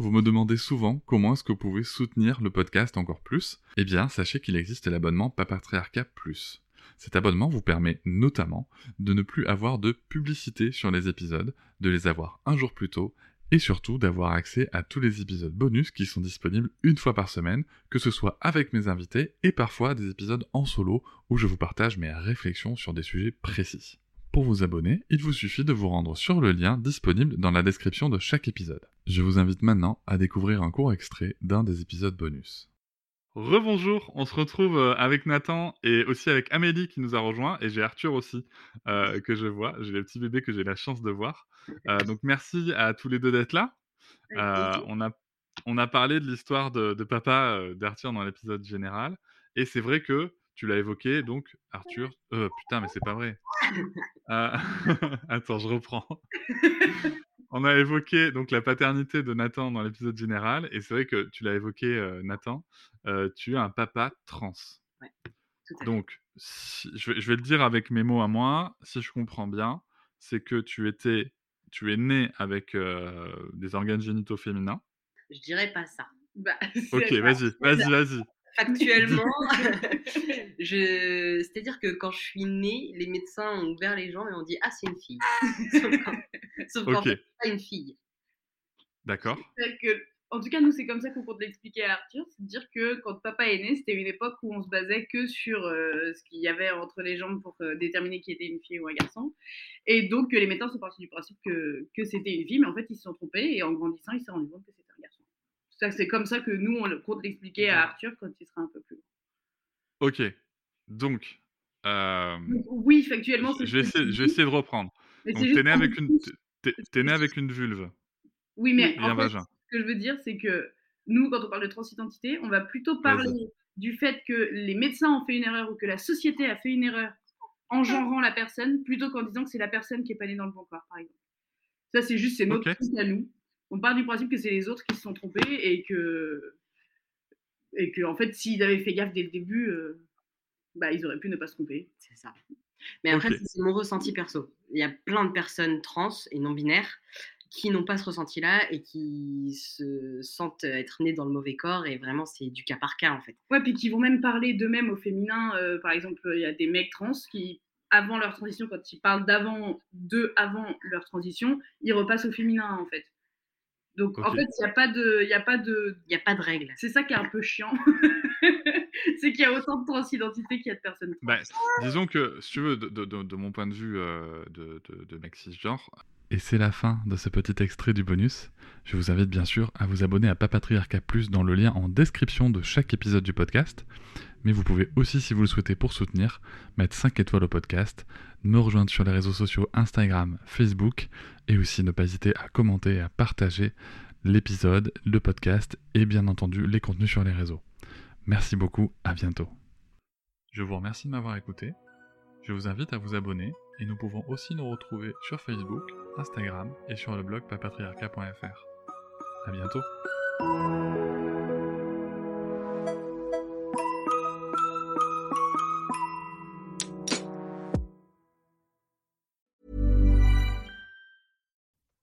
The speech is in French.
Vous me demandez souvent comment est-ce que vous pouvez soutenir le podcast encore plus Eh bien, sachez qu'il existe l'abonnement Papatriarcat Plus. Cet abonnement vous permet notamment de ne plus avoir de publicité sur les épisodes, de les avoir un jour plus tôt et surtout d'avoir accès à tous les épisodes bonus qui sont disponibles une fois par semaine, que ce soit avec mes invités et parfois des épisodes en solo où je vous partage mes réflexions sur des sujets précis. Pour vous abonner, il vous suffit de vous rendre sur le lien disponible dans la description de chaque épisode. Je vous invite maintenant à découvrir un court extrait d'un des épisodes bonus. Rebonjour, on se retrouve euh, avec Nathan et aussi avec Amélie qui nous a rejoint et j'ai Arthur aussi euh, que je vois, j'ai les petits bébés que j'ai la chance de voir. Euh, donc merci à tous les deux d'être là. on, a, on a parlé de l'histoire de, de, papa d'Arthur dans l'épisode général et c'est vrai que tu l'as évoqué donc Arthur, putain mais c'est pas vrai. Attends, je reprends. On a évoqué donc la paternité de Nathan dans l'épisode général, et c'est vrai que tu l'as évoqué, euh, Nathan. Euh, tu es un papa trans. Ouais, donc, je, vais, le dire avec mes mots à moi. Si je comprends bien, c'est que tu étais, tu es né avec euh, des organes génitaux féminins. Je dirais pas ça. Bah, ok, vas-y, vas-y, vas-y factuellement, je... c'est-à-dire que quand je suis née, les médecins ont ouvert les jambes et ont dit Ah, c'est une fille. Sauf qu'en fait, c'est pas une fille. D'accord. En tout cas, nous, c'est comme ça qu'on compte l'expliquer à Arthur. C'est à dire que quand papa est né, c'était une époque où on se basait que sur euh, ce qu'il y avait entre les jambes pour euh, déterminer qui était une fille ou un garçon. Et donc, les médecins sont partis du principe que, que c'était une fille, mais en fait, ils se sont trompés. Et en grandissant, ils se sont rendus compte que c'était un garçon. C'est comme ça que nous, on compte l'expliquer à Arthur quand il sera un peu plus grand. Ok. Donc. Euh, oui, factuellement, Je vais, essayer, je vais essayer de reprendre. Donc, t'es né, avec une, es, né avec une vulve. Oui, mais en fait, ce que je veux dire, c'est que nous, quand on parle de transidentité, on va plutôt parler du fait que les médecins ont fait une erreur ou que la société a fait une erreur en genrant la personne, plutôt qu'en disant que c'est la personne qui est pas née dans le bon corps, par exemple. Ça, c'est juste, c'est notre truc à nous on part du principe que c'est les autres qui se sont trompés et que, et que en fait, s'ils avaient fait gaffe dès le début, euh, bah, ils auraient pu ne pas se tromper. C'est ça. Mais après, c'est mon ressenti perso. Il y a plein de personnes trans et non binaires qui n'ont pas ce ressenti-là et qui se sentent être nées dans le mauvais corps et vraiment c'est du cas par cas en fait. Ouais, puis qui vont même parler d'eux-mêmes au féminin. Euh, par exemple, il y a des mecs trans qui, avant leur transition, quand ils parlent d'avant, d'eux avant leur transition, ils repassent au féminin en fait. Donc en fait, il n'y a pas de, il a pas de, il a pas de règles. C'est ça qui est un peu chiant, c'est qu'il y a autant de transidentité qu'il y a de personnes. Bah, disons que, si tu veux, de, mon point de vue euh, de, de, mec cisgenre, et c'est la fin de ce petit extrait du bonus. Je vous invite bien sûr à vous abonner à Papatriarca Plus dans le lien en description de chaque épisode du podcast. Mais vous pouvez aussi, si vous le souhaitez pour soutenir, mettre 5 étoiles au podcast, me rejoindre sur les réseaux sociaux Instagram, Facebook, et aussi ne pas hésiter à commenter et à partager l'épisode, le podcast et bien entendu les contenus sur les réseaux. Merci beaucoup, à bientôt. Je vous remercie de m'avoir écouté. Je vous invite à vous abonner et nous pouvons aussi nous retrouver sur Facebook, Instagram et sur le blog papatriarca.fr. À bientôt.